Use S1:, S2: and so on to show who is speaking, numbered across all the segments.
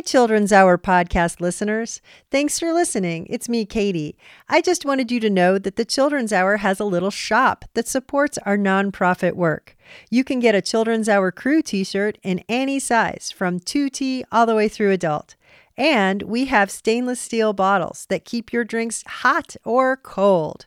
S1: Hi, Children's Hour podcast listeners. Thanks for listening. It's me, Katie. I just wanted you to know that the Children's Hour has a little shop that supports our nonprofit work. You can get a Children's Hour crew t shirt in any size, from 2T all the way through adult. And we have stainless steel bottles that keep your drinks hot or cold.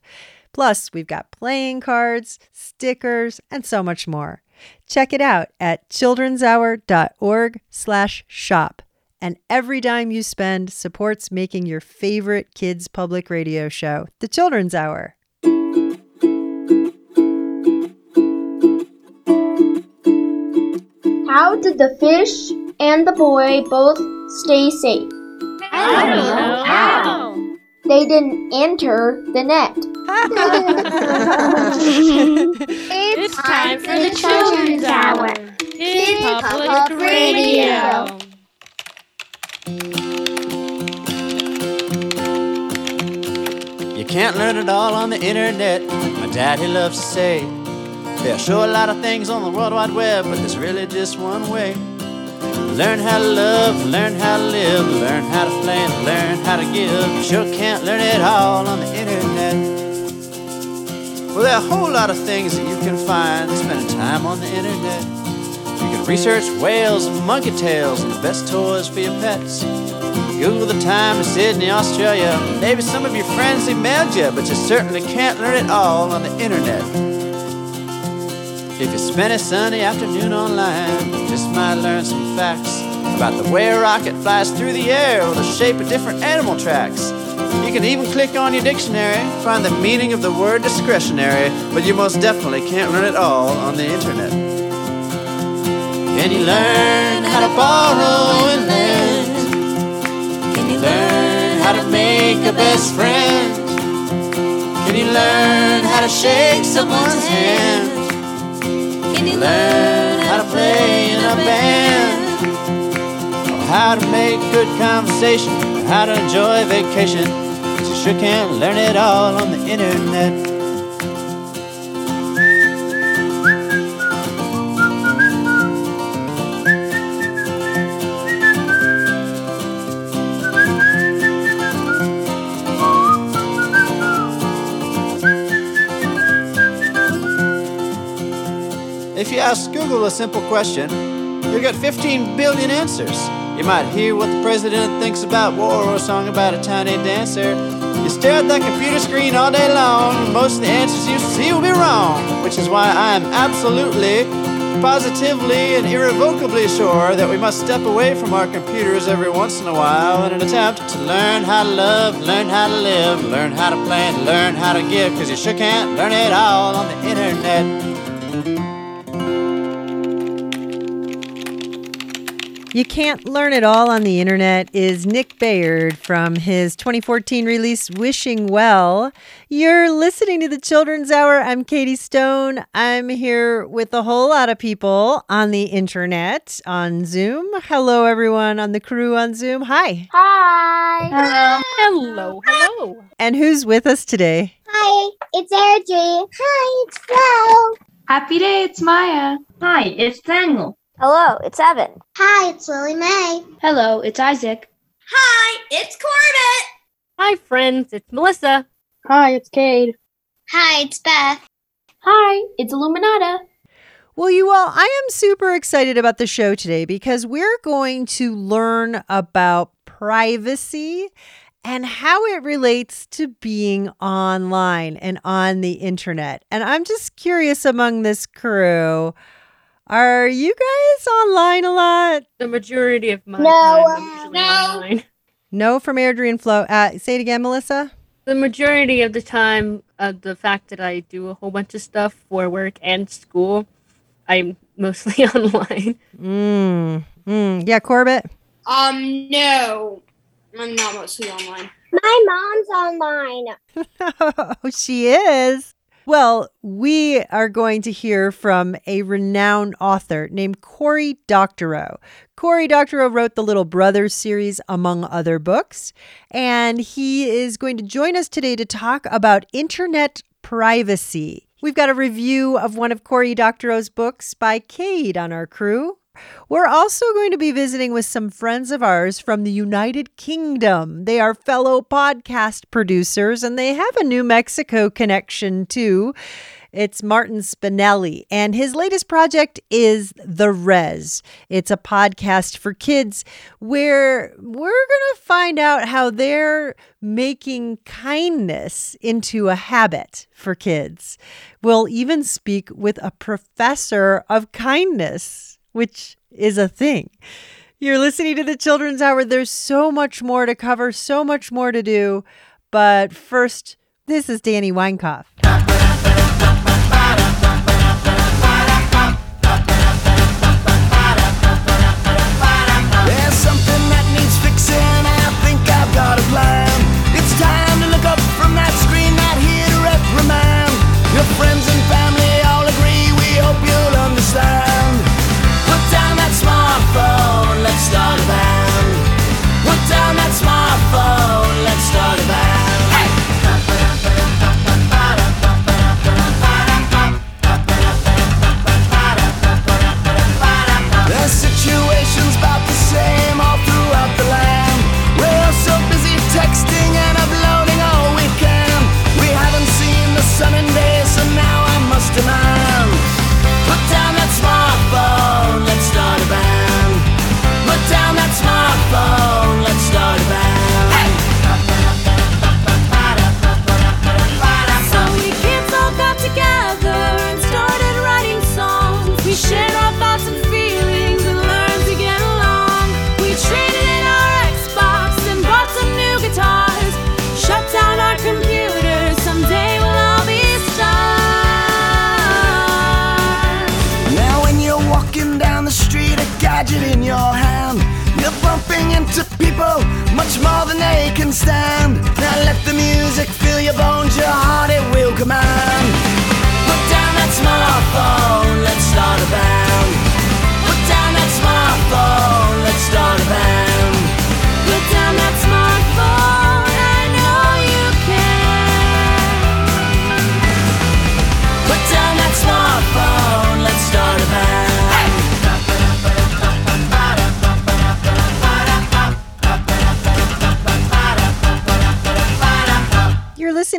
S1: Plus, we've got playing cards, stickers, and so much more. Check it out at childrenshour.org/shop. And every dime you spend supports making your favorite kids public radio show, The Children's Hour.
S2: How did the fish and the boy both stay safe?
S3: I don't know how.
S2: They didn't enter the net.
S3: It's time for the Children's Hour. Kid Public Radio.
S4: Can't learn it all on the internet. My daddy loves to say. Are sure a lot of things on the World Wide Web, but there's really just one way. Learn how to love, learn how to live, learn how to plan, learn how to give. You sure can't learn it all on the internet. Well, there are a whole lot of things that you can find spending time on the internet. You can research whales and monkey tails and the best toys for your pets. Google the time in Sydney, Australia. Maybe some of your friends emailed you, but you certainly can't learn it all on the internet. If you spend a sunny afternoon online, you just might learn some facts about the way a rocket flies through the air or the shape of different animal tracks. You can even click on your dictionary, find the meaning of the word discretionary, but you most definitely can't learn it all on the internet. Can you learn how to borrow and how to make a best friend? Can you learn how to shake someone's hand? Can you learn how to play in a band? Or how to make good conversation? Or how to enjoy vacation? But you sure can't learn it all on the internet. Ask Google a simple question, you'll get 15 billion answers. You might hear what the president thinks about war or a song about a tiny dancer. You stare at that computer screen all day long, most of the answers you see will be wrong, which is why I am absolutely, positively, and irrevocably sure that we must step away from our computers every once in a while in an attempt to learn how to love, learn how to live, learn how to plan, learn how to give, because you sure can't learn it all on the internet.
S1: You Can't Learn It All on the Internet is Nick Bayard from his 2014 release Wishing Well. You're listening to the Children's Hour. I'm Katie Stone. I'm here with a whole lot of people on the internet on Zoom. Hello, everyone on the crew on Zoom. Hi.
S2: Hi.
S3: Hello, hello.
S1: And who's with us today?
S2: Hi, it's Airdrie. Hi, it's Flo.
S5: Happy day, it's Maya.
S6: Hi, it's Daniel.
S7: Hello, it's Evan.
S2: Hi, it's Lily May.
S5: Hello, it's Isaac.
S8: Hi, it's Corbett.
S3: Hi, friends. It's Melissa.
S5: Hi, it's Cade.
S2: Hi, it's Beth.
S5: Hi, it's Illuminata.
S1: Well, you all, I am super excited about the show today because we're going to learn about privacy and how it relates to being online and on the internet. And I'm just curious among this crew, are you guys online a lot?
S3: The majority of my
S2: No,
S3: time I'm usually
S8: no.
S3: online.
S1: No, from Adrian and Flo. Uh, say it again, Melissa.
S3: The majority of the time, uh, the fact that I do a whole bunch of stuff for work and school, I'm mostly online.
S1: Mm, mm. Yeah, Corbett.
S8: Um, no, I'm not mostly online.
S2: My mom's online.
S1: oh, she is. Well, we are going to hear from a renowned author named Cory Doctorow. Cory Doctorow wrote the Little Brothers series, among other books, and he is going to join us today to talk about internet privacy. We've got a review of one of Cory Doctorow's books by Cade on our crew. We're also going to be visiting with some friends of ours from the United Kingdom. They are fellow podcast producers and they have a New Mexico connection too. It's Martin Spinelli, and his latest project is The Rez. It's a podcast for kids where we're going to find out how they're making kindness into a habit for kids. We'll even speak with a professor of kindness, which is a thing. You're listening to the Children's Hour. There's so much more to cover, so much more to do. But first, this is Danny Weinkauf.
S6: There's something that needs fixing, I think I've got a plan. It's time to look up from that screen, reprimand. Your friends start a more than they can stand. Now let the music fill your bones, your heart it will command. Put down that smartphone, let's start a band.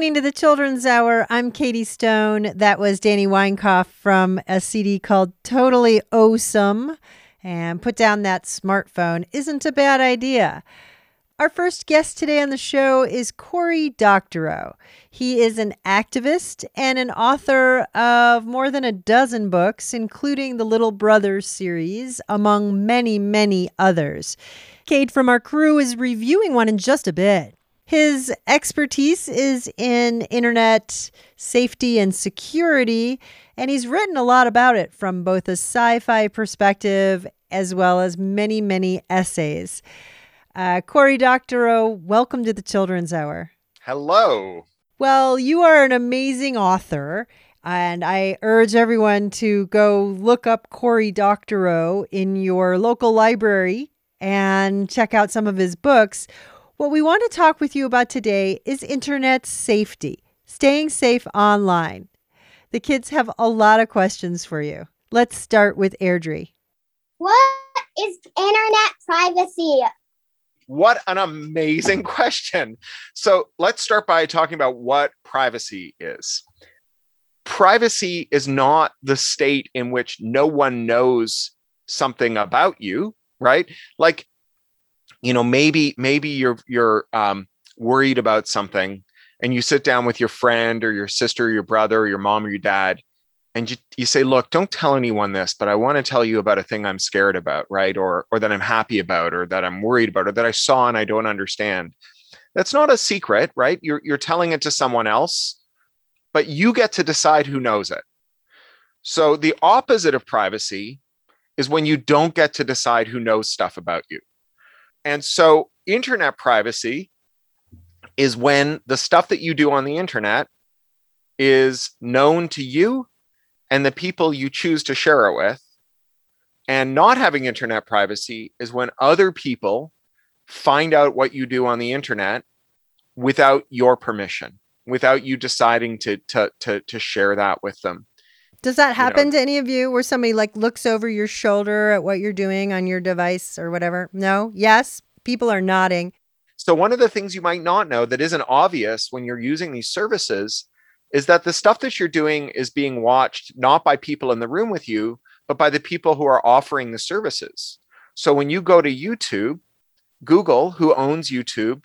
S1: Listening to the Children's Hour. I'm Katie Stone. That was Danny Weinkauf from a CD called Totally Awesome. And put down that smartphone isn't a bad idea. Our first guest today on the show is Cory Doctorow. He is an activist and an author of more than a dozen books, including the Little Brothers series, among many, many others. Cade from our crew is reviewing one in just a bit. His expertise is in internet safety and security, and he's written a lot about it from both a sci fi perspective as well as many, many essays. Uh, Cory Doctorow, welcome to the Children's Hour.
S9: Hello.
S1: Well, you are an amazing author, and I urge everyone to go look up Cory Doctorow in your local library and check out some of his books. What we want to talk with you about today is internet safety, staying safe online. The kids have a lot of questions for you. Let's start with Airdrie.
S2: What is internet privacy?
S9: What an amazing question. So let's start by talking about what privacy is. Privacy is not the state in which no one knows something about you, right? Like, you know, maybe maybe you're you're um, worried about something, and you sit down with your friend or your sister or your brother or your mom or your dad, and you, you say look don't tell anyone this but i want to tell you about a thing i'm scared about right or or that i'm happy about or that i'm worried about or that i saw and i don't understand. That's not a secret right? You're you're telling it to someone else but you get to decide who knows it. So the opposite of privacy is when you don't get to decide who knows stuff about you and so internet privacy is when the stuff that you do on the internet is known to you and the people you choose to share it with. And not having internet privacy is when other people find out what you do on the internet without your permission, without you deciding to to to, to share that with them.
S1: Does that
S9: know-
S1: happen to any of you where somebody like looks over your shoulder at what you're doing on your device or whatever? No? Yes? People are nodding.
S9: So, one of the things you might not know that isn't obvious when you're using these services is that the stuff that you're doing is being watched not by people in the room with you, but by the people who are offering the services. So, when you go to YouTube, Google, who owns YouTube,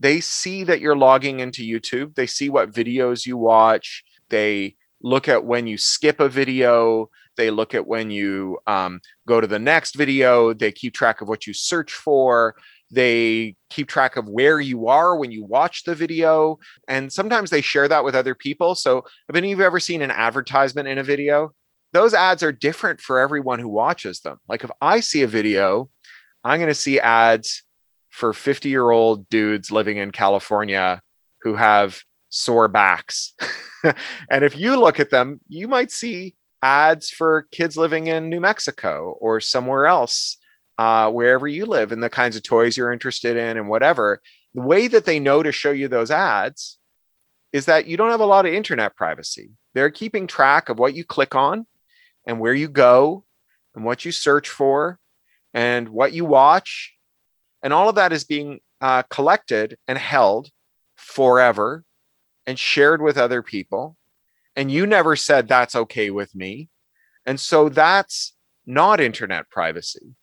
S9: they see that you're logging into YouTube. They see what videos you watch. They look at when you skip a video. They look at when you um, go to the next video. They keep track of what you search for. They keep track of where you are when you watch the video. And sometimes they share that with other people. So, have any of you ever seen an advertisement in a video? Those ads are different for everyone who watches them. Like if I see a video, I'm going to see ads for 50 year old dudes living in California who have sore backs. and if you look at them, you might see ads for kids living in New Mexico or somewhere else, uh, wherever you live, and the kinds of toys you're interested in and whatever. The way that they know to show you those ads is that you don't have a lot of internet privacy. They're keeping track of what you click on and where you go and what you search for and what you watch. And all of that is being uh, collected and held forever and shared with other people. And you never said that's okay with me. And so that's not internet privacy.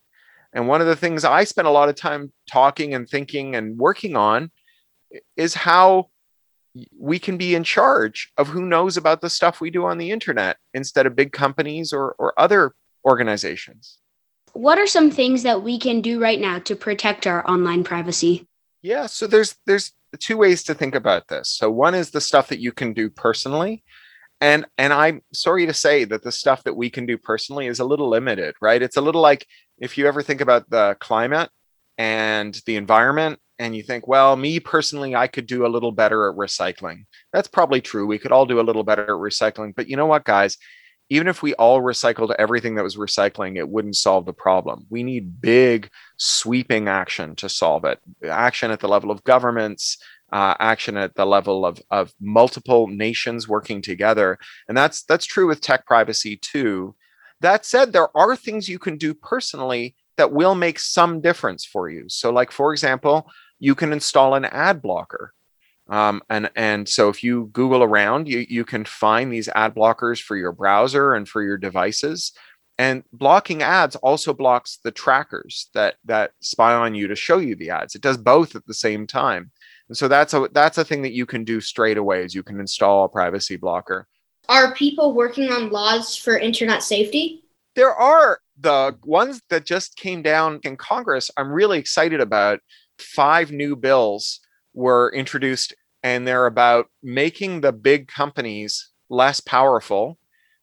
S9: And one of the things I spent a lot of time talking and thinking and working on is how we can be in charge of who knows about the stuff we do on the internet instead of big companies or, or other organizations.
S5: What are some things that we can do right now to protect our online privacy?
S9: Yeah, so there's there's two ways to think about this. So one is the stuff that you can do personally. And and I'm sorry to say that the stuff that we can do personally is a little limited, right? It's a little like if you ever think about the climate and the environment and you think, well, me personally, I could do a little better at recycling. That's probably true. We could all do a little better at recycling. But you know what, guys? Even if we all recycled everything that was recycling, it wouldn't solve the problem. We need big, sweeping action to solve it. Action at the level of governments, uh, action at the level of, of multiple nations working together. And that's that's true with tech privacy too. That said, there are things you can do personally that will make some difference for you. So, like for example, you can install an ad blocker. Um, and and so if you Google around, you you can find these ad blockers for your browser and for your devices. And blocking ads also blocks the trackers that that spy on you to show you the ads. It does both at the same time. And so that's a that's a thing that you can do straight away is you can install a privacy blocker.
S8: Are people working on laws for internet safety?
S9: There are the ones that just came down in Congress. I'm really excited about. Five new bills were introduced and they're about making the big companies less powerful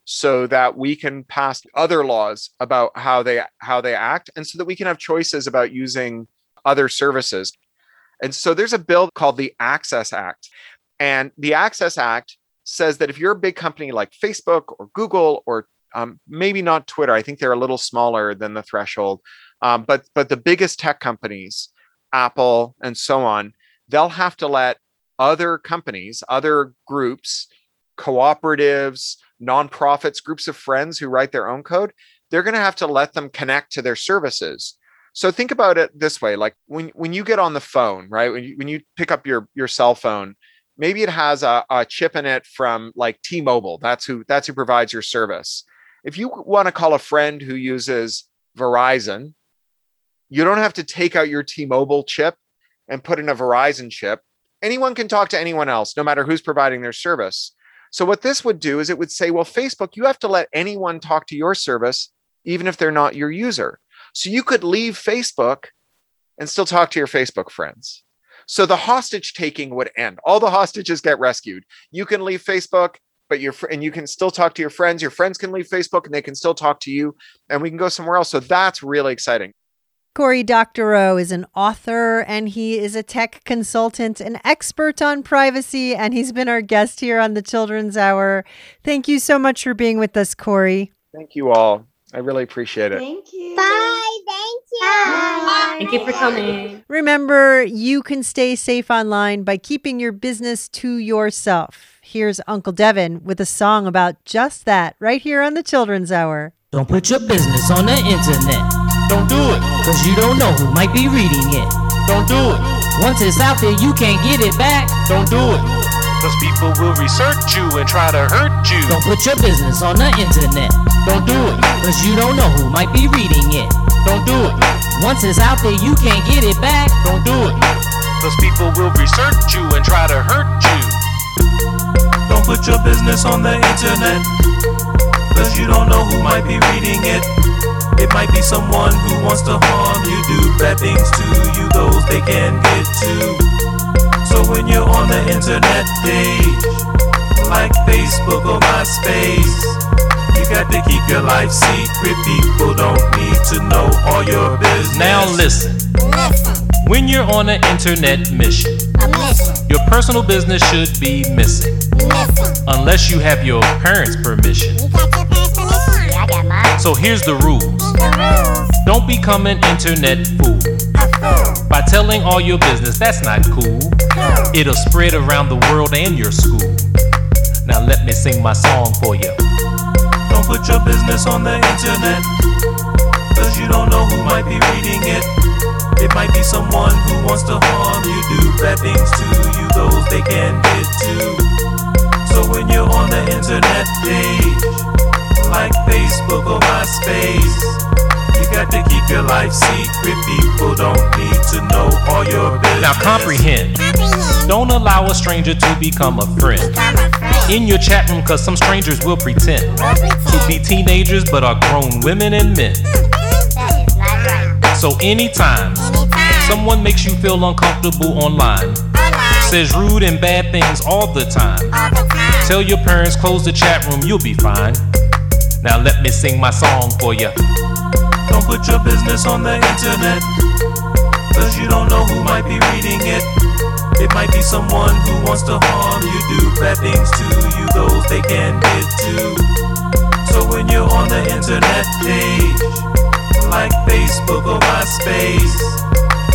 S9: so that we can pass other laws about how they how they act and so that we can have choices about using other services. And so there's a bill called the access act. And the access act says that if you're a big company like facebook or google or um, maybe not twitter i think they're a little smaller than the threshold um, but but the biggest tech companies apple and so on they'll have to let other companies, other groups, cooperatives, nonprofits, groups of friends who write their own code, they're going to have to let them connect to their services. So think about it this way: like when when you get on the phone, right? When you when you pick up your your cell phone, maybe it has a, a chip in it from like T-Mobile. That's who that's who provides your service. If you want to call a friend who uses Verizon, you don't have to take out your T-Mobile chip and put in a Verizon chip anyone can talk to anyone else, no matter who's providing their service. So, what this would do is it would say, well, Facebook, you have to let anyone talk to your service, even if they're not your user. So, you could leave Facebook and still talk to your Facebook friends. So, the hostage taking would end. All the hostages get rescued. You can leave Facebook, but your and you can still talk to your friends. Your friends can leave Facebook and they can still talk to you, and we can go somewhere else. So, that's really exciting.
S1: Cory Doctorow is an author and he is a tech consultant, an expert on privacy, and he's been our guest here on the Children's Hour. Thank you so much for being with us, Cory.
S9: Thank you all. I really appreciate it.
S2: Thank you.
S10: Bye. thank you. Bye.
S3: Thank you for coming.
S1: Remember, you can stay safe online by keeping your business to yourself. Here's Uncle Devin with a song about just that right here on the Children's Hour.
S11: Don't put your business on the internet. Don't do it. Cause you don't know who might be reading it. Don't do it. Once it's out there, you can't get it back. Don't do it.
S12: Cause people will research you and try to hurt you.
S11: Don't put your business on the internet. Don't do it. Cause you don't know who might be reading it. Don't do it. Once it's out there, you can't get it back. Don't do it.
S12: Cause people will research you and try to hurt you.
S13: Don't put your business on the internet. Cause you don't know who might be reading it. It might be someone who wants to harm you, do bad things to you, those they can get to. So when you're on the internet page, like Facebook or MySpace, you got to keep your life secret. People don't need to know all your business.
S12: Now listen. Listen. When you're on an internet mission, your personal business should be missing. Listen. Unless you have your parents' permission. So here's the rules. Don't become an internet fool. By telling all your business, that's not cool. It'll spread around the world and your school. Now let me sing my song for you.
S13: Don't put your business on the internet. Cause you don't know who might be reading it. It might be someone who wants to harm you, do bad things to you, those they can get to. So when you're on the internet page, like Facebook or MySpace, you got to keep your life secret. People don't need to know all your business.
S12: Now comprehend. Don't allow a stranger to become a friend. In your chat room, cause some strangers will pretend to be teenagers but are grown women and men. So anytime someone makes you feel uncomfortable online, says rude and bad things all the time, tell your parents close the chat room, you'll be fine. Now let me sing my song for you.
S13: Don't put your business on the internet. Cause you don't know who might be reading it. It might be someone who wants to harm you, do bad things to you, those they can get to. So when you're on the internet page, like Facebook or MySpace,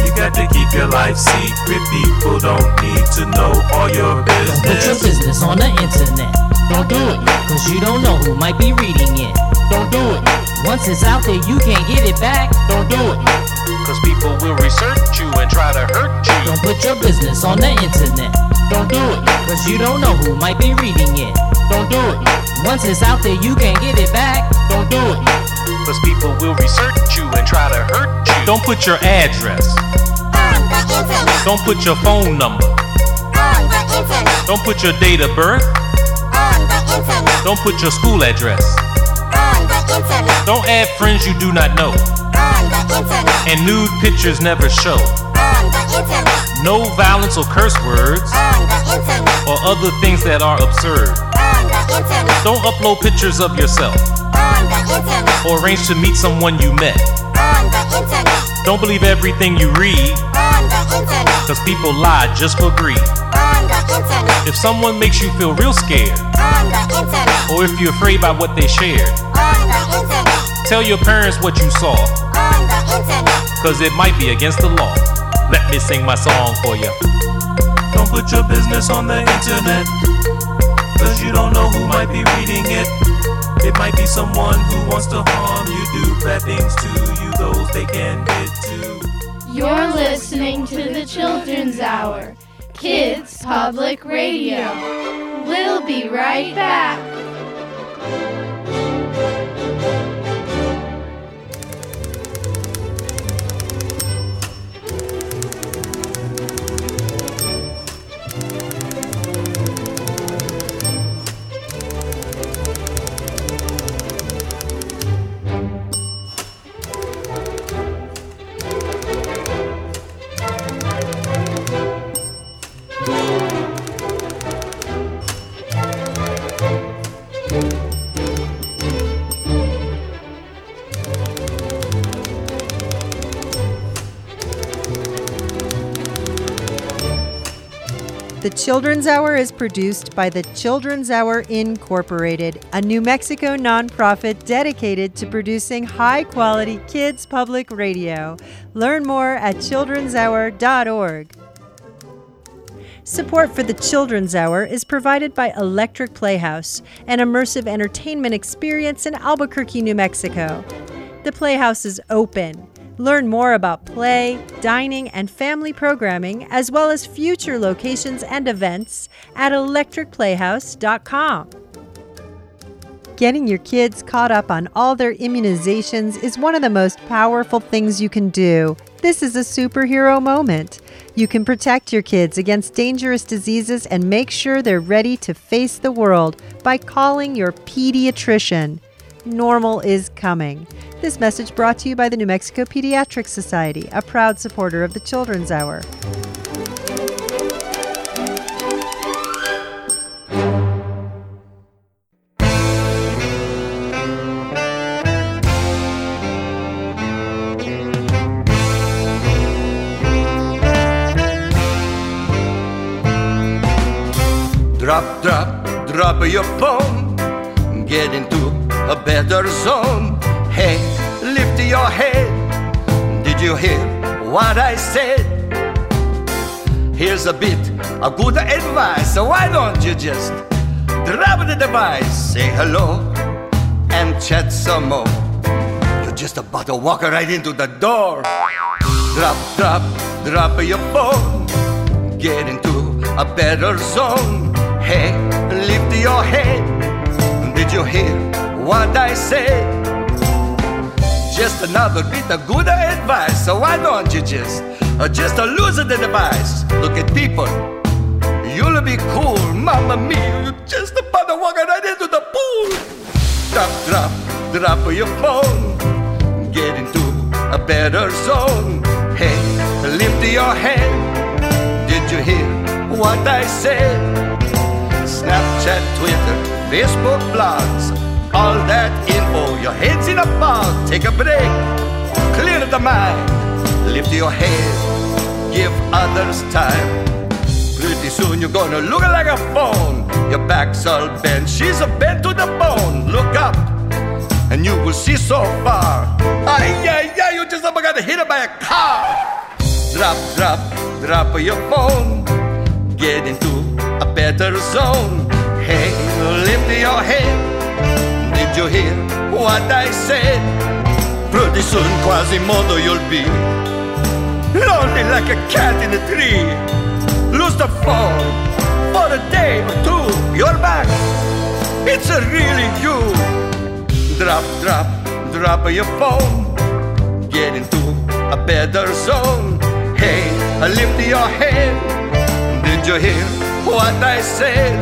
S13: you got to keep your life secret. People don't need to know all your business.
S11: Don't put your
S13: business.
S11: business on the internet. Don't do it. Cause you don't know who might be reading it. Don't do it. Once it's out there, you can't get it back. Don't do it.
S12: Cause people will research you and try to hurt you.
S11: Don't put your business on the internet. Don't do it. Cause you don't know who might be reading it. Don't do it. Once it's out there, you can't get it back. Don't do it.
S12: Cause people will research you and try to hurt you. Don't put your address. Don't put your phone number. Don't put your date of birth. Don't put your school address. Don't add friends you do not know. And nude pictures never show. No violence or curse words. Or other things that are absurd. Don't upload pictures of yourself. Or arrange to meet someone you met. on the internet. Don't believe everything you read. Cause people lie just for greed. If someone makes you feel real scared, or if you're afraid by what they shared, tell your parents what you saw. Cause it might be against the law. Let me sing my song for you.
S13: Don't put your business on the internet. Cause you don't know who might be reading it. It might be someone who wants to harm you, do bad things to you, those they can get to.
S14: You're listening to the Children's Hour, Kids Public Radio. We'll be right back.
S1: Children's Hour is produced by the Children's Hour Incorporated, a New Mexico nonprofit dedicated to producing high quality kids public radio. Learn more at childrenshour.org. Support for the Children's Hour is provided by Electric Playhouse, an immersive entertainment experience in Albuquerque, New Mexico. The Playhouse is open. Learn more about play, dining, and family programming, as well as future locations and events at electricplayhouse.com. Getting your kids caught up on all their immunizations is one of the most powerful things you can do. This is a superhero moment. You can protect your kids against dangerous diseases and make sure they're ready to face the world by calling your pediatrician. Normal is coming. This message brought to you by the New Mexico Pediatric Society, a proud supporter of the Children's Hour.
S15: Drop, drop, drop your phone. Better zone. Hey, lift your head. Did you hear what I said? Here's a bit of good advice. So why don't you just drop the device, say hello, and chat some more? You're just about to walk right into the door. Drop, drop, drop your phone. Get into a better zone. Hey, lift your head. Did you hear what I said? Just another bit of good advice. So why don't you just, uh, just lose the device? Look at people. You'll be cool, Mamma mia. You just about to walk right into the pool. Drop, drop, drop your phone. Get into a better zone. Hey, lift your head. Did you hear what I said? Snapchat, Twitter, Facebook, blogs, all that info. Your head's in a fog. Take a break, clear the mind, lift your head, give others time. Pretty soon you're gonna look like a phone. Your back's all bent, she's a bent to the bone. Look up, and you will see so far. Ay, ay, ay, you just about got hit by a car. Drop, drop, drop your phone. Get into a better zone. Hey, lift your head. Did you hear what I said? Pretty soon, Quasimodo, you'll be lonely like a cat in a tree. Lose the phone for a day or two. You're back. It's a really you. Drop, drop, drop your phone. Get into a better zone. Hey, lift your head. Did you hear what I said?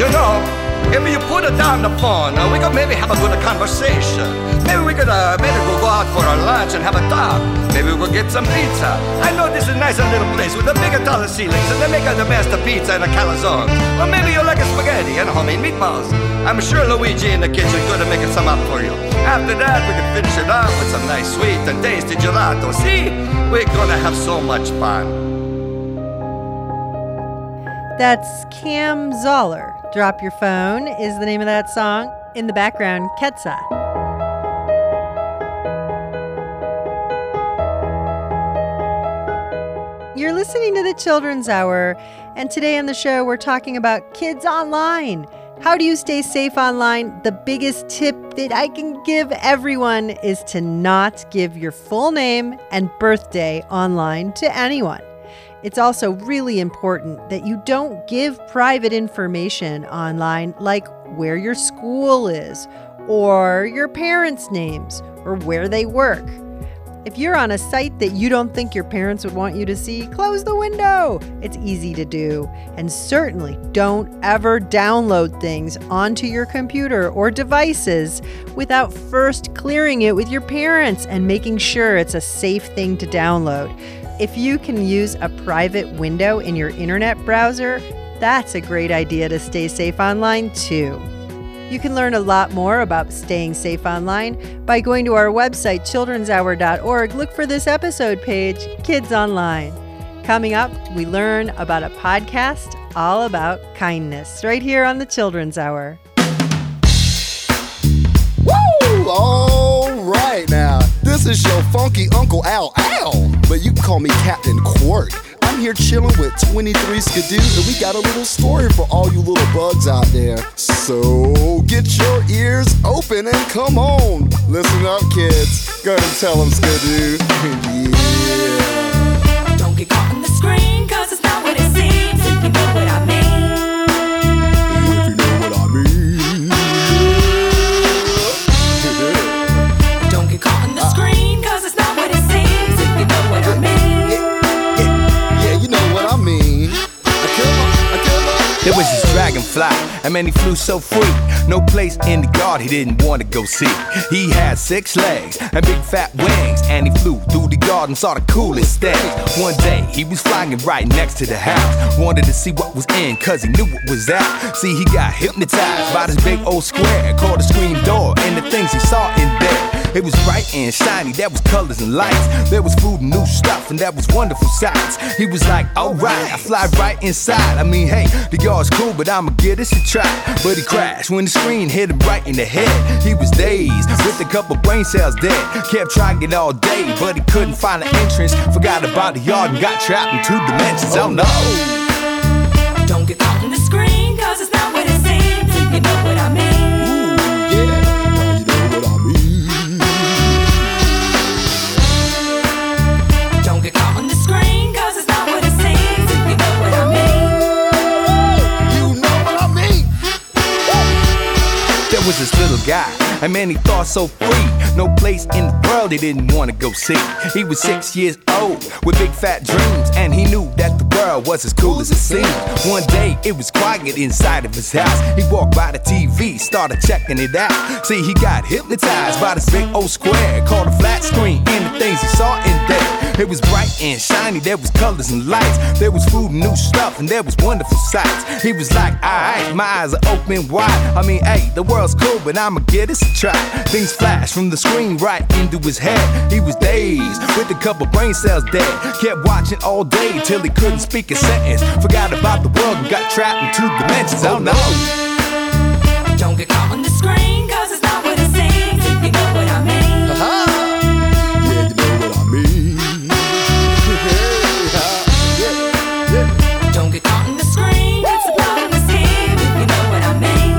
S15: You know, if you put it down the phone, we could maybe have a good conversation. Maybe we could uh, maybe we'll go out for a lunch and have a talk. Maybe we'll get some pizza. I know this is a nice little place with a big taller ceilings and they make the best pizza and a calzone. Or maybe you like a spaghetti and homemade meatballs. I'm sure Luigi in the kitchen could make making some up for you. After that, we could finish it off with some nice sweet and tasty gelato. See, we're gonna have so much fun.
S1: That's Cam Zoller. Drop Your Phone is the name of that song. In the background, Ketsa. You're listening to the Children's Hour, and today on the show, we're talking about kids online. How do you stay safe online? The biggest tip that I can give everyone is to not give your full name and birthday online to anyone. It's also really important that you don't give private information online, like where your school is, or your parents' names, or where they work. If you're on a site that you don't think your parents would want you to see, close the window. It's easy to do. And certainly don't ever download things onto your computer or devices without first clearing it with your parents and making sure it's a safe thing to download. If you can use a private window in your internet browser, that's a great idea to stay safe online too. You can learn a lot more about staying safe online by going to our website, childrenshour.org. Look for this episode page, Kids Online. Coming up, we learn about a podcast all about kindness right here on the Children's Hour.
S16: Woo! All right now, this is your funky Uncle Al Al, but you can call me Captain Quirk. I'm here chilling with 23 Skidoo, and we got a little story for all you little bugs out there. So get your ears open and come on. Listen up, kids. Go and tell them Skidoo. yeah.
S17: There was this dragonfly, and man, he flew so free. No place in the garden he didn't want to go see. He had six legs and big fat wings, and he flew through the garden, saw the coolest things. One day, he was flying right next to the house. Wanted to see what was in, cause he knew what was out. See, he got hypnotized by this big old square called a screen door, and the things he saw in there. It was bright and shiny, that was colors and lights. There was food and new stuff, and that was wonderful sights. He was like, alright, I fly right inside. I mean, hey, the yard's cool, but I'ma give this a try. But he crashed when the screen hit him right in the head. He was dazed, with a couple brain cells dead. Kept trying it all day, but he couldn't find an entrance. Forgot about the yard and got trapped in two dimensions. Oh no.
S7: Don't get caught on the screen, cause it's not what it seems. You know
S17: little guy, and man, he thought so free. No place in the world he didn't want to go see. He was six years old with big fat dreams, and he knew that the world was as cool as it seemed. One day it was quiet inside of his house. He walked by the TV, started checking it out. See, he got hypnotized by this big old square called a flat screen, and the things he saw in there. It was bright and shiny, there was colors and lights. There was food and new stuff, and there was wonderful sights. He was like, alright, my eyes are open wide. I mean, hey, the world's cool, but I'ma get this a try. Things flashed from the screen right into his head. He was dazed, with a couple brain cells dead. Kept watching all day till he couldn't speak a sentence. Forgot about the world and got trapped in two dimensions. Oh no.
S7: Don't get caught on the screen, cause it's not what it seems. If you know what I mean. Uh-huh.
S16: Yeah, you know what I mean. Yeah.
S7: Don't get caught on the screen, it's a blood on the scene. If you know what I mean.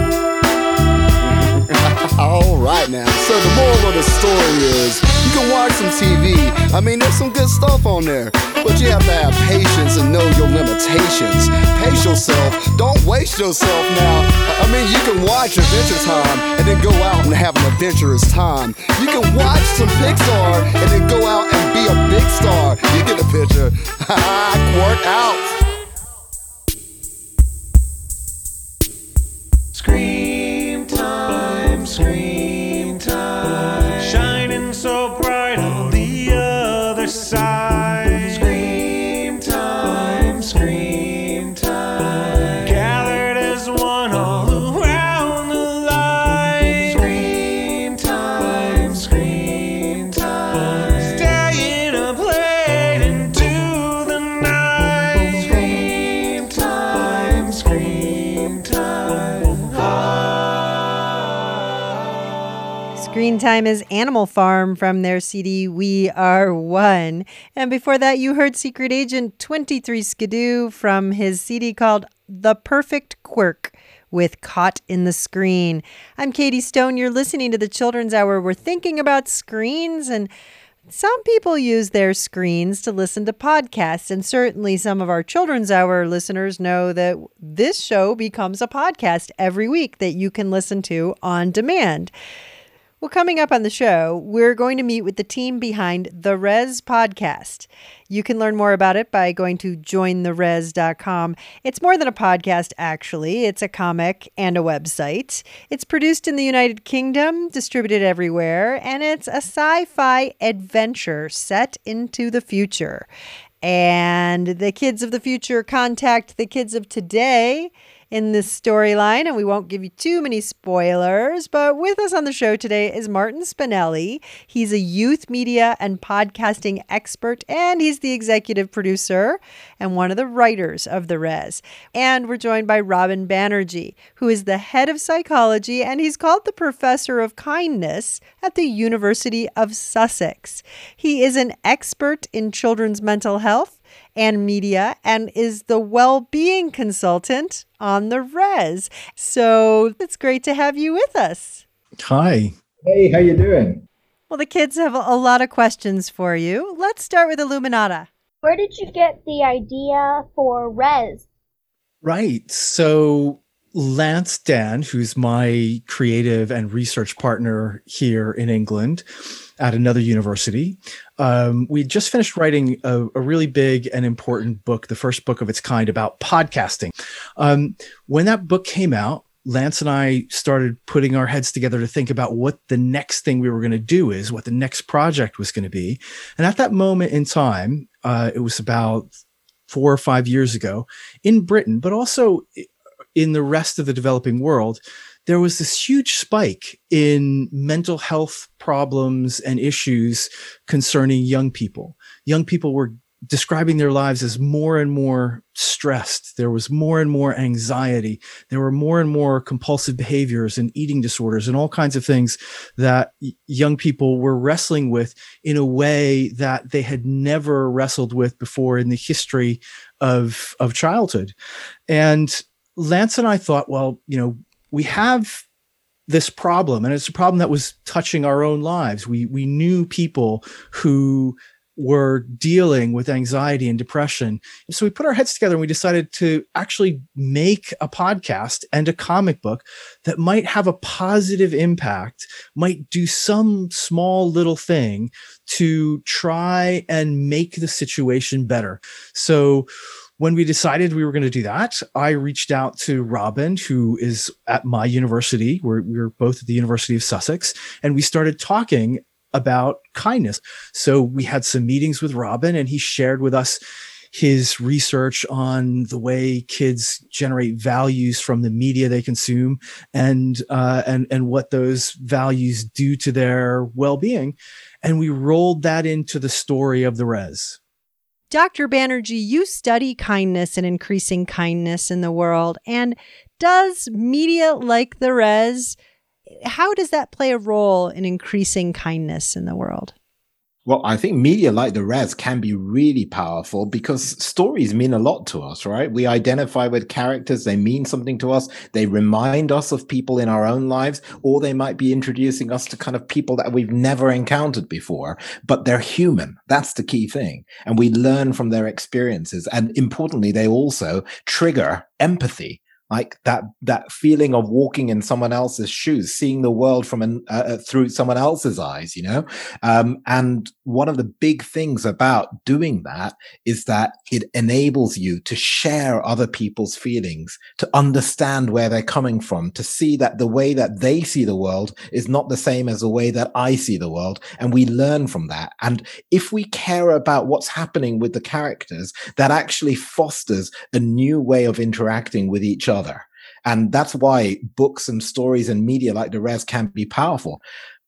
S16: All right now. So the moral of the story is you can watch some TV. I mean, there's some good stuff on there, but you have to have patience and know your limitations. Pace yourself. Don't waste yourself now. I mean, you can watch Adventure Time and then go out and have an adventurous time. You can watch some Pixar and then go out and be a big star. You get the picture. Work out.
S18: Scream Time
S1: is Animal Farm from their CD We Are One. And before that, you heard Secret Agent 23 Skidoo from his CD called The Perfect Quirk with Caught in the Screen. I'm Katie Stone. You're listening to the Children's Hour. We're thinking about screens and some people use their screens to listen to podcasts, and certainly some of our Children's Hour listeners know that this show becomes a podcast every week that you can listen to on demand. Well, coming up on the show, we're going to meet with the team behind the Rez podcast. You can learn more about it by going to jointherez.com. It's more than a podcast, actually, it's a comic and a website. It's produced in the United Kingdom, distributed everywhere, and it's a sci fi adventure set into the future. And the kids of the future contact the kids of today in this storyline, and we won't give you too many spoilers. But with us on the show today is Martin Spinelli. He's a youth media and podcasting expert, and he's the executive producer and one of the writers of The Rez. And we're joined by Robin Banerjee, who is the head of psychology, and he's called the professor of kindness at the University of Sussex. He is an expert in children's mental health and media and is the well-being consultant on the rez so it's great to have you with us
S19: Hi.
S20: Hey, how you doing?
S1: well the kids have a lot of questions for you let's start with illuminata
S10: Where did you get the idea for Rez?
S19: Right. So Lance Dann, who's my creative and research partner here in England at another university, um, we just finished writing a, a really big and important book, the first book of its kind about podcasting. Um, when that book came out, Lance and I started putting our heads together to think about what the next thing we were going to do is, what the next project was going to be. And at that moment in time, uh, it was about four or five years ago in Britain, but also in the rest of the developing world, there was this huge spike in mental health problems and issues concerning young people. Young people were describing their lives as more and more stressed. There was more and more anxiety. There were more and more compulsive behaviors and eating disorders and all kinds of things that young people were wrestling with in a way that they had never wrestled with before in the history of, of childhood. And Lance and I thought, well, you know, we have this problem and it's a problem that was touching our own lives. We, we knew people who were dealing with anxiety and depression. So we put our heads together and we decided to actually make a podcast and a comic book that might have a positive impact, might do some small little thing to try and make the situation better. So when we decided we were going to do that, I reached out to Robin, who is at my university. We're, we're both at the University of Sussex, and we started talking about kindness. So we had some meetings with Robin, and he shared with us his research on the way kids generate values from the media they consume and uh, and and what those values do to their well-being and we rolled that into the story of the rez
S1: Dr. Banerjee, you study kindness and increasing kindness in the world. And does media like the rez, how does that play a role in increasing kindness in the world?
S20: Well, I think media like the Rez can be really powerful because stories mean a lot to us, right? We identify with characters, they mean something to us, they remind us of people in our own lives, or they might be introducing us to kind of people that we've never encountered before, but they're human. That's the key thing. And we learn from their experiences. And importantly, they also trigger empathy like that that feeling of walking in someone else's shoes seeing the world from an uh, through someone else's eyes you know? Um, and one of the big things about doing that is that it enables you to share other people's feelings to understand where they're coming from to see that the way that they see the world is not the same as the way that i see the world and we learn from that. And if we care about what's happening with the characters that actually fosters a new way of interacting with each other and that's why books and stories and media like the rez can be powerful.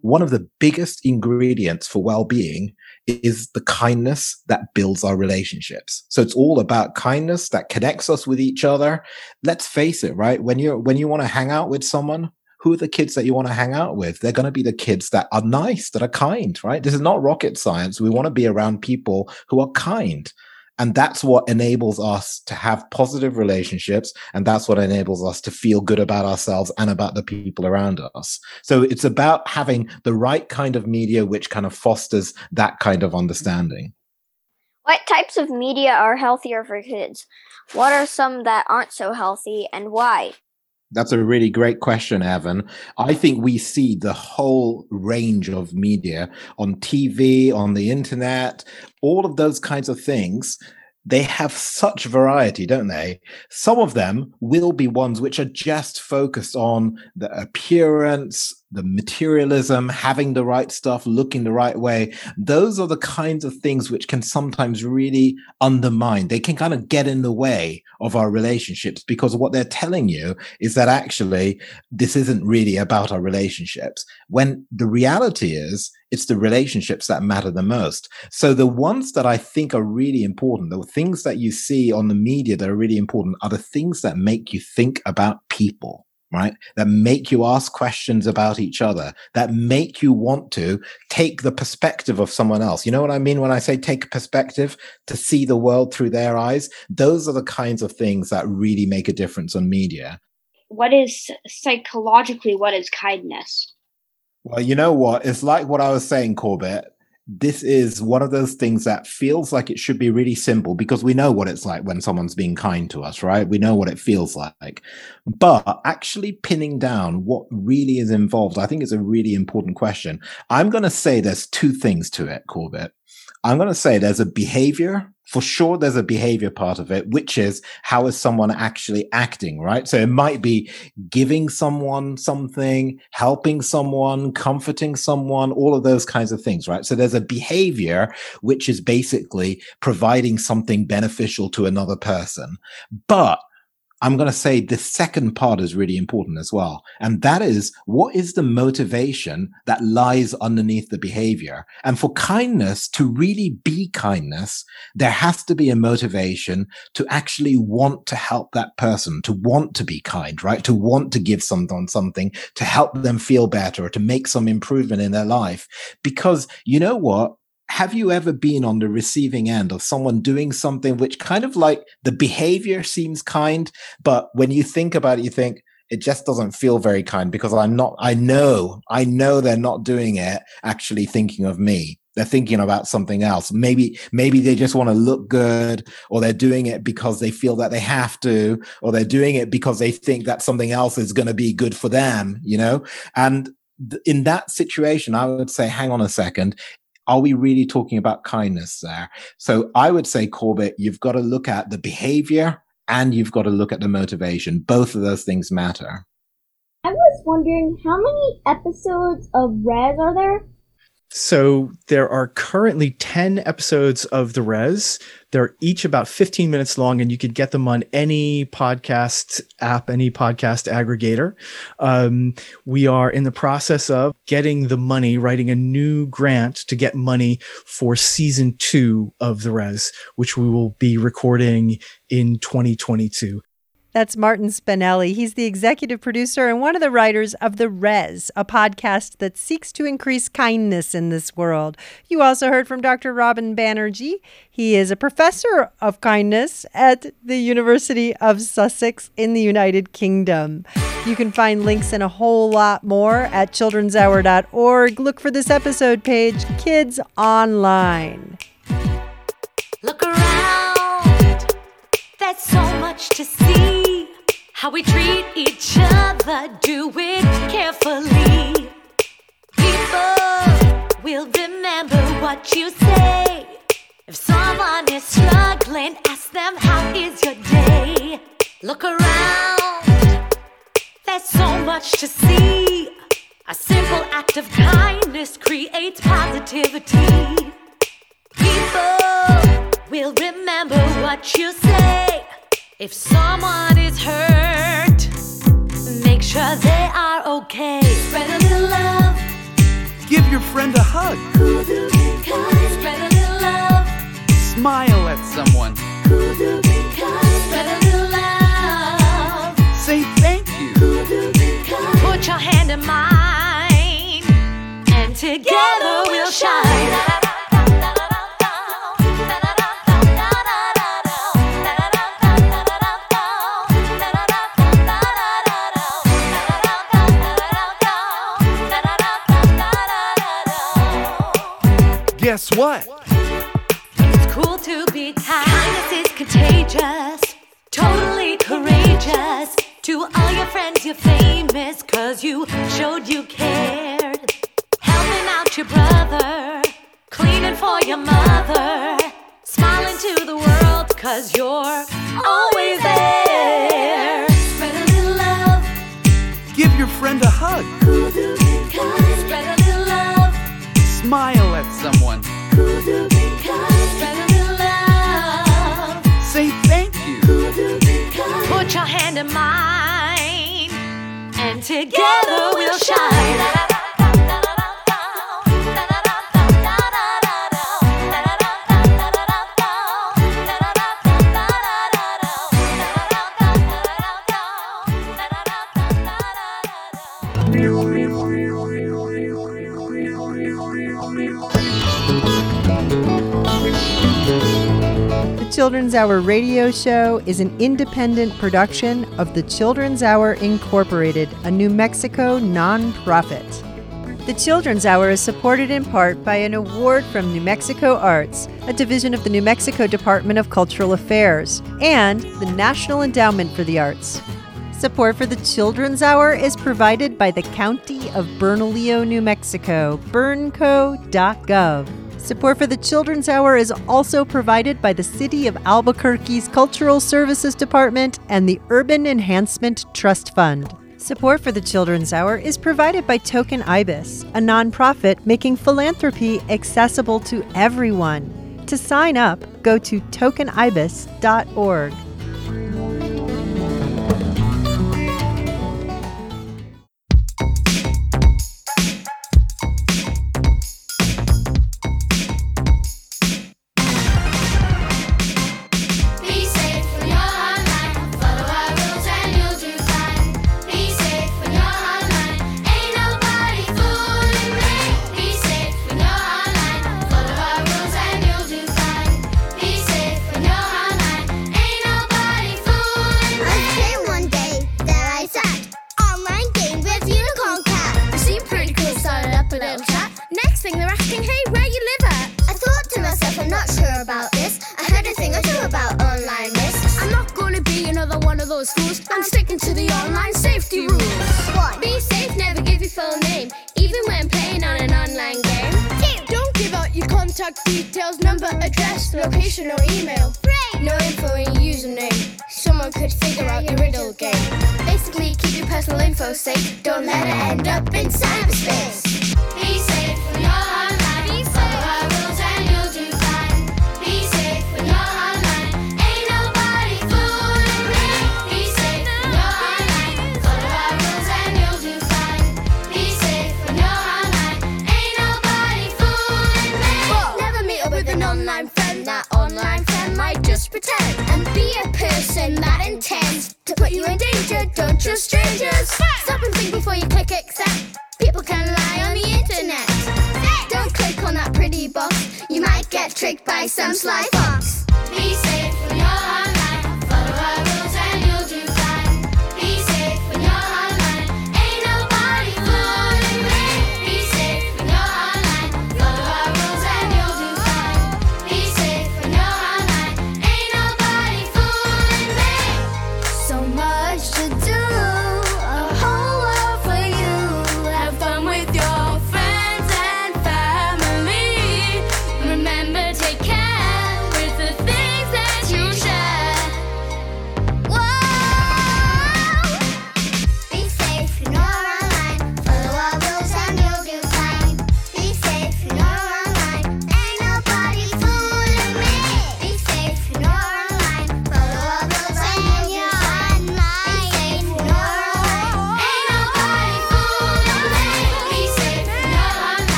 S20: One of the biggest ingredients for well-being is the kindness that builds our relationships. So it's all about kindness that connects us with each other. Let's face it, right? When you're when you want to hang out with someone, who are the kids that you want to hang out with? They're going to be the kids that are nice, that are kind, right? This is not rocket science. We want to be around people who are kind. And that's what enables us to have positive relationships. And that's what enables us to feel good about ourselves and about the people around us. So it's about having the right kind of media, which kind of fosters that kind of understanding.
S10: What types of media are healthier for kids? What are some that aren't so healthy and why?
S20: That's a really great question, Evan. I think we see the whole range of media on TV, on the internet, all of those kinds of things. They have such variety, don't they? Some of them will be ones which are just focused on the appearance, the materialism, having the right stuff, looking the right way, those are the kinds of things which can sometimes really undermine. They can kind of get in the way of our relationships because what they're telling you is that actually this isn't really about our relationships. When the reality is, it's the relationships that matter the most. So the ones that I think are really important, the things that you see on the media that are really important are the things that make you think about people right? That make you ask questions about each other, that make you want to take the perspective of someone else. You know what I mean when I say take a perspective to see the world through their eyes? Those are the kinds of things that really make a difference on media.
S5: What is psychologically what is kindness?
S20: Well, you know what? It's like what I was saying, Corbett this is one of those things that feels like it should be really simple because we know what it's like when someone's being kind to us, right? We know what it feels like. But actually pinning down what really is involved, I think is a really important question. I'm going to say there's two things to it, Corbett. I'm going to say there's a behavior for sure there's a behavior part of it which is how is someone actually acting right? So it might be giving someone something helping someone comforting someone all of those kinds of things right? So there's a behavior which is basically providing something beneficial to another person. But I'm going to say the second part is really important as well. And that is what is the motivation that lies underneath the behavior? And for kindness to really be kindness, there has to be a motivation to actually want to help that person, to want to be kind, right? To want to give someone something to help them feel better to make some improvement in their life. Because you know what? Have you ever been on the receiving end of someone doing something which kind of like the behavior seems kind, but when you think about it, you think it just doesn't feel very kind because I'm not, I know, I know they're not doing it actually thinking of me. They're thinking about something else. Maybe, maybe they just want to look good or they're doing it because they feel that they have to, or they're doing it because they think that something else is going to be good for them, you know? And in that situation, I would say, hang on a second are we really talking about kindness there? So I would say, Corbett, you've got to look at the behavior and you've got to look at the motivation. Both of those things matter.
S2: I was wondering how many episodes of Rez are there?
S19: So there are currently 10 episodes of The Rez. They're each about 15 minutes long, and you can get them on any podcast app, any podcast aggregator. Um, we are in the process of getting the money, writing a new grant to get money for season two of The Rez, which we will be recording in 2022.
S1: That's Martin Spinelli. He's the executive producer and one of the writers of The Rez, a podcast that seeks to increase kindness in this world. You also heard from Dr. Robin Banerjee. He is a professor of kindness at the University of Sussex in the United Kingdom. You can find links and a whole lot more at childrenshour.org. Look for this episode page, Kids Online.
S7: Look around, there's so much to see. How we treat each other, do it carefully. People will remember what you say. If someone is struggling, ask them, How is your day? Look around, there's so much to see. A simple act of kindness creates positivity. People will remember what you say. If someone is hurt, make sure they are okay. Spread a little love.
S21: Give your friend a hug.
S7: Spread a little love.
S21: Smile at someone.
S7: Spread a little love.
S21: Say thank you.
S7: Put your hand in mine, and together we'll shine.
S21: Guess what?
S7: It's cool to be kind. Kindness is contagious. Totally courageous. To all your friends, you're famous. Cause you showed you cared. Helping out your brother. Cleaning for your mother. Smiling to the world. Cause you're always there. Spread a little love.
S21: Give your friend a hug.
S7: Smile at someone. Say thank you.
S22: Put your hand in mine, and together we'll shine.
S1: The Children's Hour radio show is an independent production of the Children's Hour Incorporated, a New Mexico nonprofit. The Children's Hour is supported in part by an award from New Mexico Arts, a division of the New Mexico Department of Cultural Affairs, and the National Endowment for the Arts. Support for the Children's Hour is provided by the County of Bernalillo, New Mexico, bernco.gov. Support for the Children's Hour is also provided by the City of Albuquerque's Cultural Services Department and the Urban Enhancement Trust Fund. Support for the Children's Hour is provided by Token Ibis, a nonprofit making philanthropy accessible to everyone. To sign up, go to tokenibis.org.
S22: tricked by some sly fox. Be safe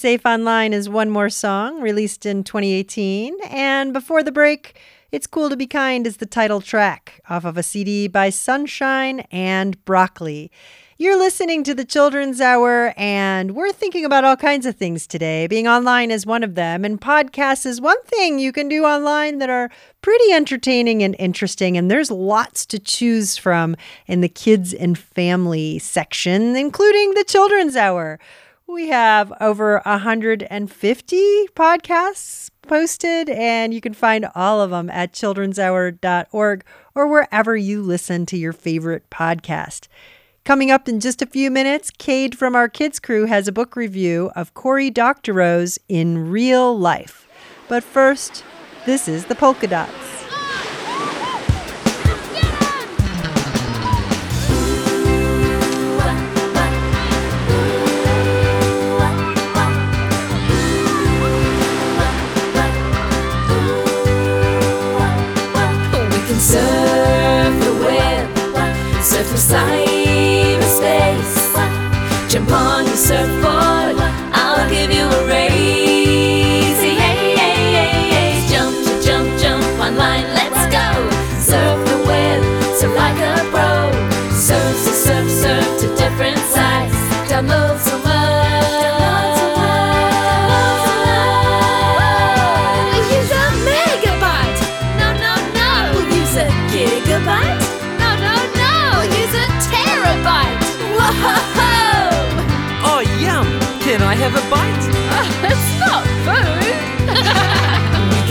S22: Safe Online
S1: is one more song released in 2018. And before the break, It's Cool to Be Kind is the title track off of a CD by Sunshine and Broccoli. You're listening to the Children's Hour, and we're thinking about all kinds of things today. Being online is one of them, and podcasts is one thing you can do online that are pretty entertaining and interesting. And there's lots to choose from in the kids and family section, including the Children's Hour. We have over 150 podcasts posted, and you can find all of them at childrenshour.org or wherever you listen to your favorite podcast. Coming up in just a few minutes, Cade from our kids crew has a book review of Cory Doctorow's In Real Life. But first, this is the polka dots.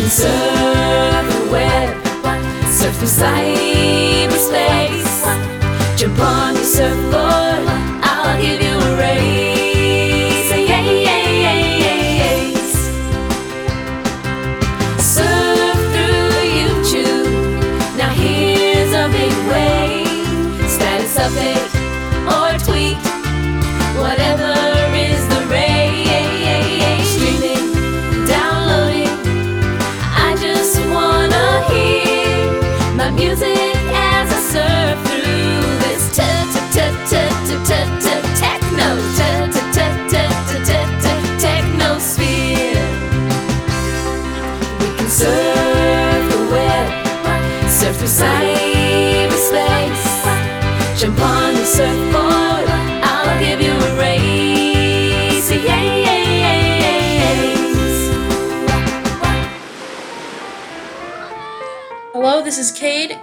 S7: Surf the web, surf through cyberspace. Jump on your surfboard,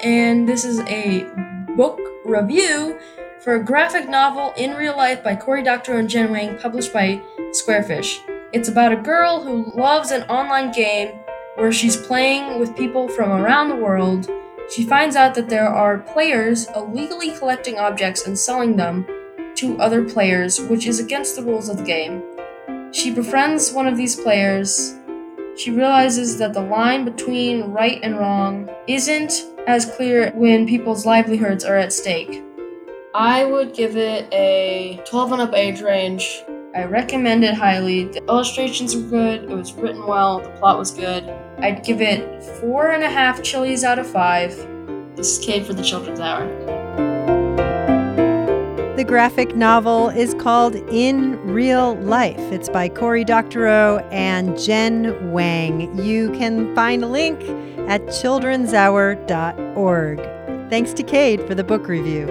S23: and this is a book review for a graphic novel in real life by Cory Doctorow and Jen Wang, published by Squarefish. It's about a girl who loves an online game where she's playing with people from around the world. She finds out that there are players illegally collecting objects and selling them to other players, which is against the rules of the game. She befriends one of these players. She realizes that the line between right and wrong isn't as clear when people's livelihoods are at stake. I would give it a 12 and up age range. I recommend it highly. The illustrations were good, it was written well, the plot was good. I'd give it four and a half chilies out of five. This is Cade for the Children's Hour.
S1: The graphic novel is called In Real Life. It's by Cory Doctorow and Jen Wang. You can find a link at childrenshour.org. Thanks to Cade for the book review.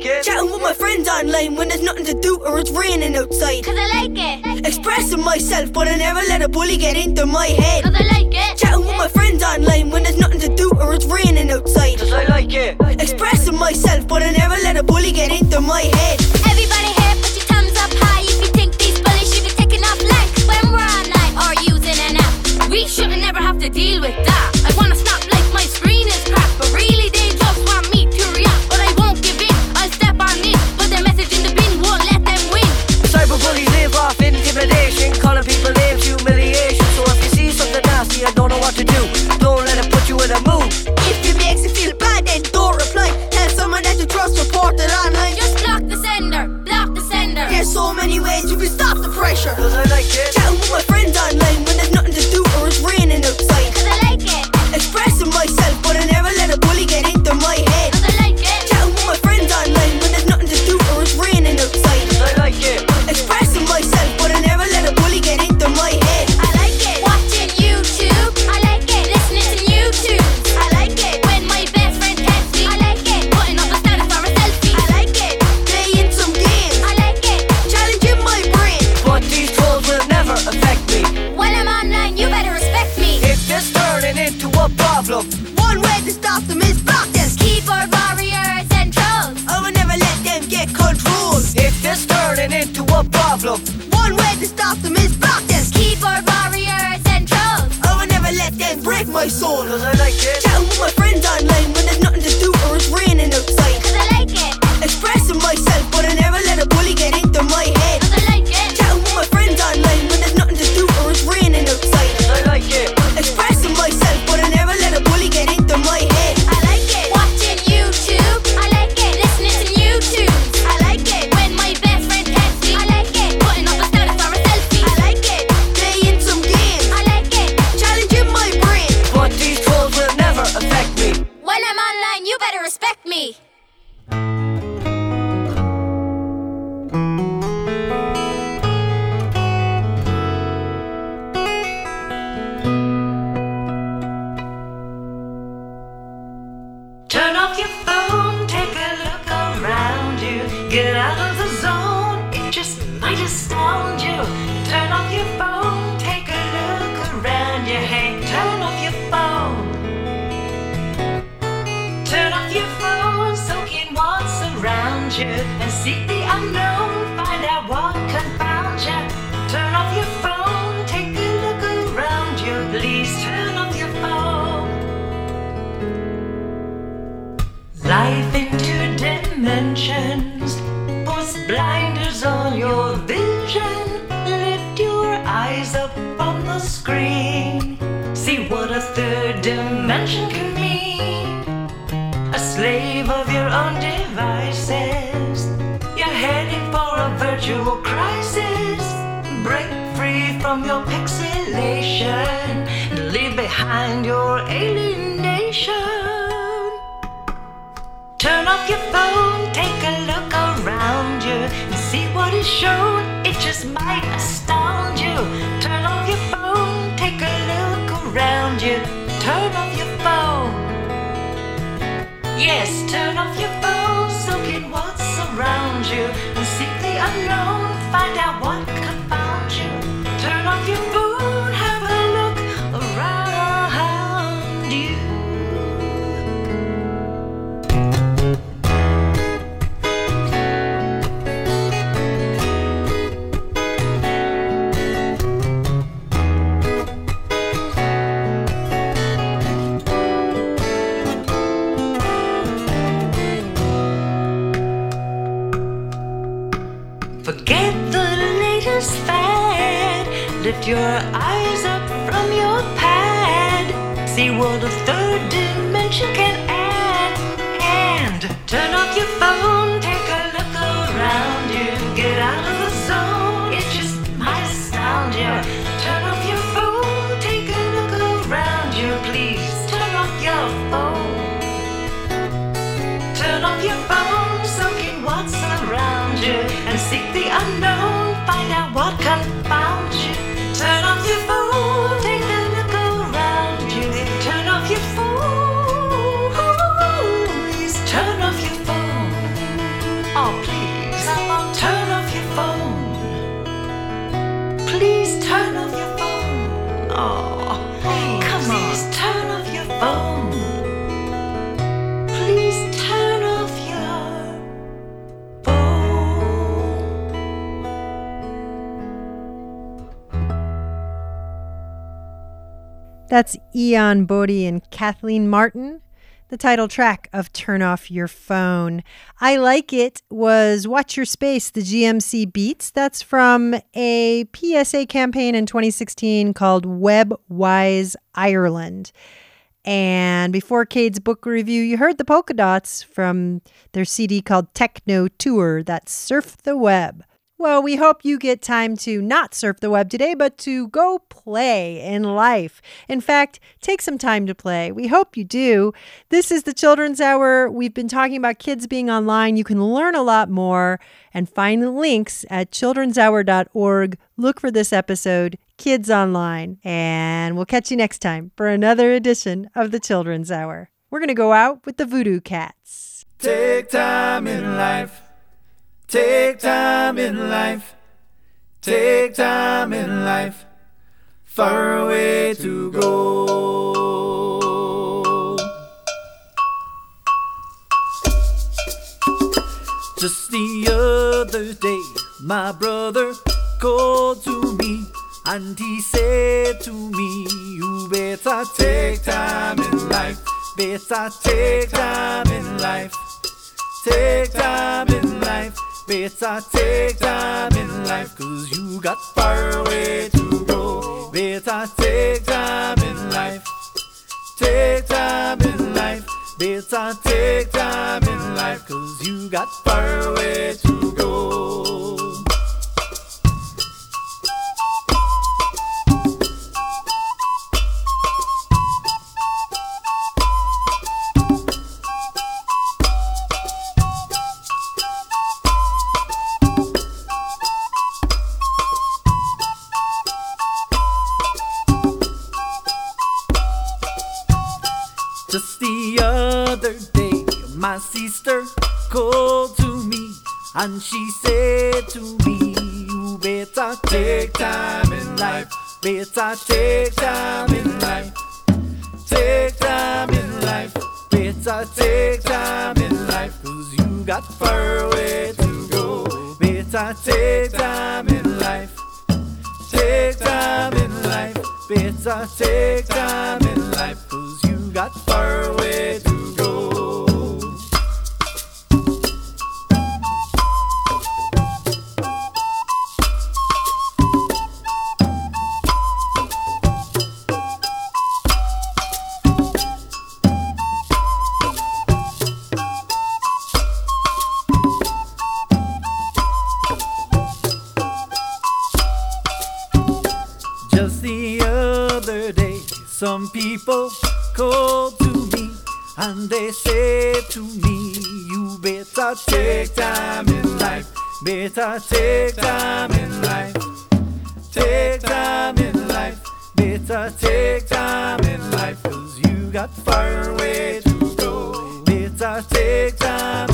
S24: Like it. Chatting with my friends online when there's nothing to do or it's raining outside. Cause I like it. Expressing myself, but I never let a bully get into my head. Cause I like it. Chatting with my friends online when there's nothing to do or it's raining outside. Cause I like it. Expressing myself, but I never let a bully get into my head.
S22: Everybody here, put your thumbs up high if you think these bullies should be taken off like when we're online or using an app. We shouldn't never have to deal with that.
S1: Eon Bodie and Kathleen Martin. The title track of Turn Off Your Phone. I Like It was Watch Your Space, the GMC Beats. That's from a PSA campaign in 2016 called WebWise Ireland. And before Cade's book review, you heard the polka dots from their CD called Techno Tour. That's Surf the Web. Well, we hope you get time to not surf the web today, but to go play in life. In fact, take some time to play. We hope you do. This is the Children's Hour. We've been talking about kids being online. You can learn a lot more and find the links at childrenshour.org. Look for this episode, Kids Online. And we'll catch you next time for another edition of the Children's Hour. We're going to go out with the Voodoo Cats.
S18: Take time in life. Take time in life. Take time in life. Far away to go. Just the other day, my brother called to me and he said to me, You better take time in life. Better take time in life. Take time in life. Better take time in life. Cause you got far away to go. Better take time in life. Take time in life. Better take time in life. Cause you got far away to go. Just the other day, my sister called to me and she said to me, You better take time in life, better take time in life, take time in life, better take time in life, cause you got far way to go. Better take time in life, take time in life, better take time in life got far away to go. Just the other day, some people called to me and they said to me, You better take time in life, better take time in life, take time in life, better take time in life, cause you got far away to go. Better take time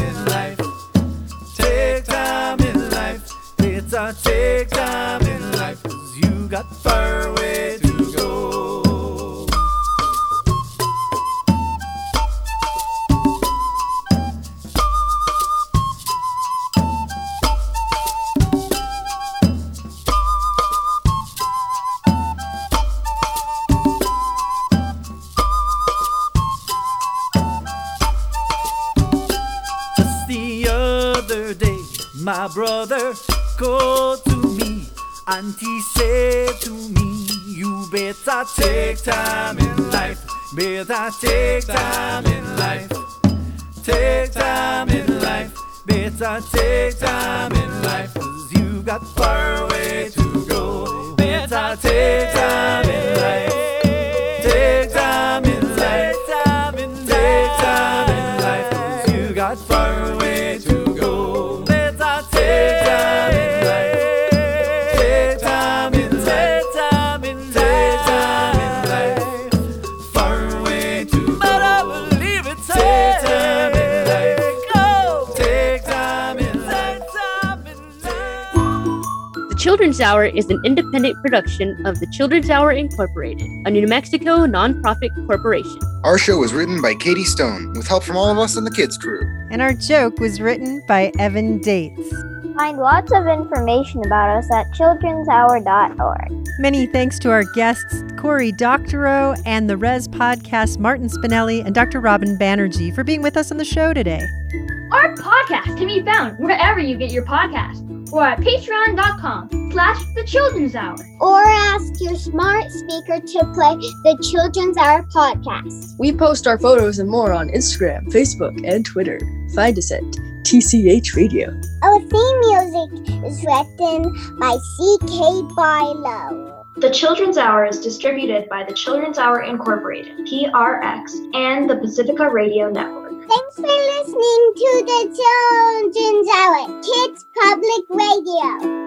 S18: my brother called to me. And he said to me, You better take time in life, better take time in life, take time in life, better take time in life, cause you got far away to go. Better take time in life,
S25: Children's Hour is an independent production of the Children's Hour Incorporated, a New Mexico nonprofit corporation.
S26: Our show was written by Katie Stone with help from all of us on the kids crew.
S1: And our joke was written by Evan Dates.
S10: Find lots of information about us at childrenshour.org.
S1: Many thanks to our guests, Cory Doctorow and the Rez Podcast, Martin Spinelli and Dr. Robin Banerjee, for being with us on the show today.
S27: Our podcast can be found wherever you get your podcast or at patreon.com slash the children's hour.
S2: Or ask your smart speaker to play the Children's Hour podcast.
S28: We post our photos and more on Instagram, Facebook, and Twitter. Find us at TCH Radio.
S2: Our theme music is written by C.K. Barlow.
S29: The Children's Hour is distributed by the Children's Hour Incorporated, PRX, and the Pacifica Radio Network.
S2: Thanks for listening to the Children's Hour, Kids Public Radio.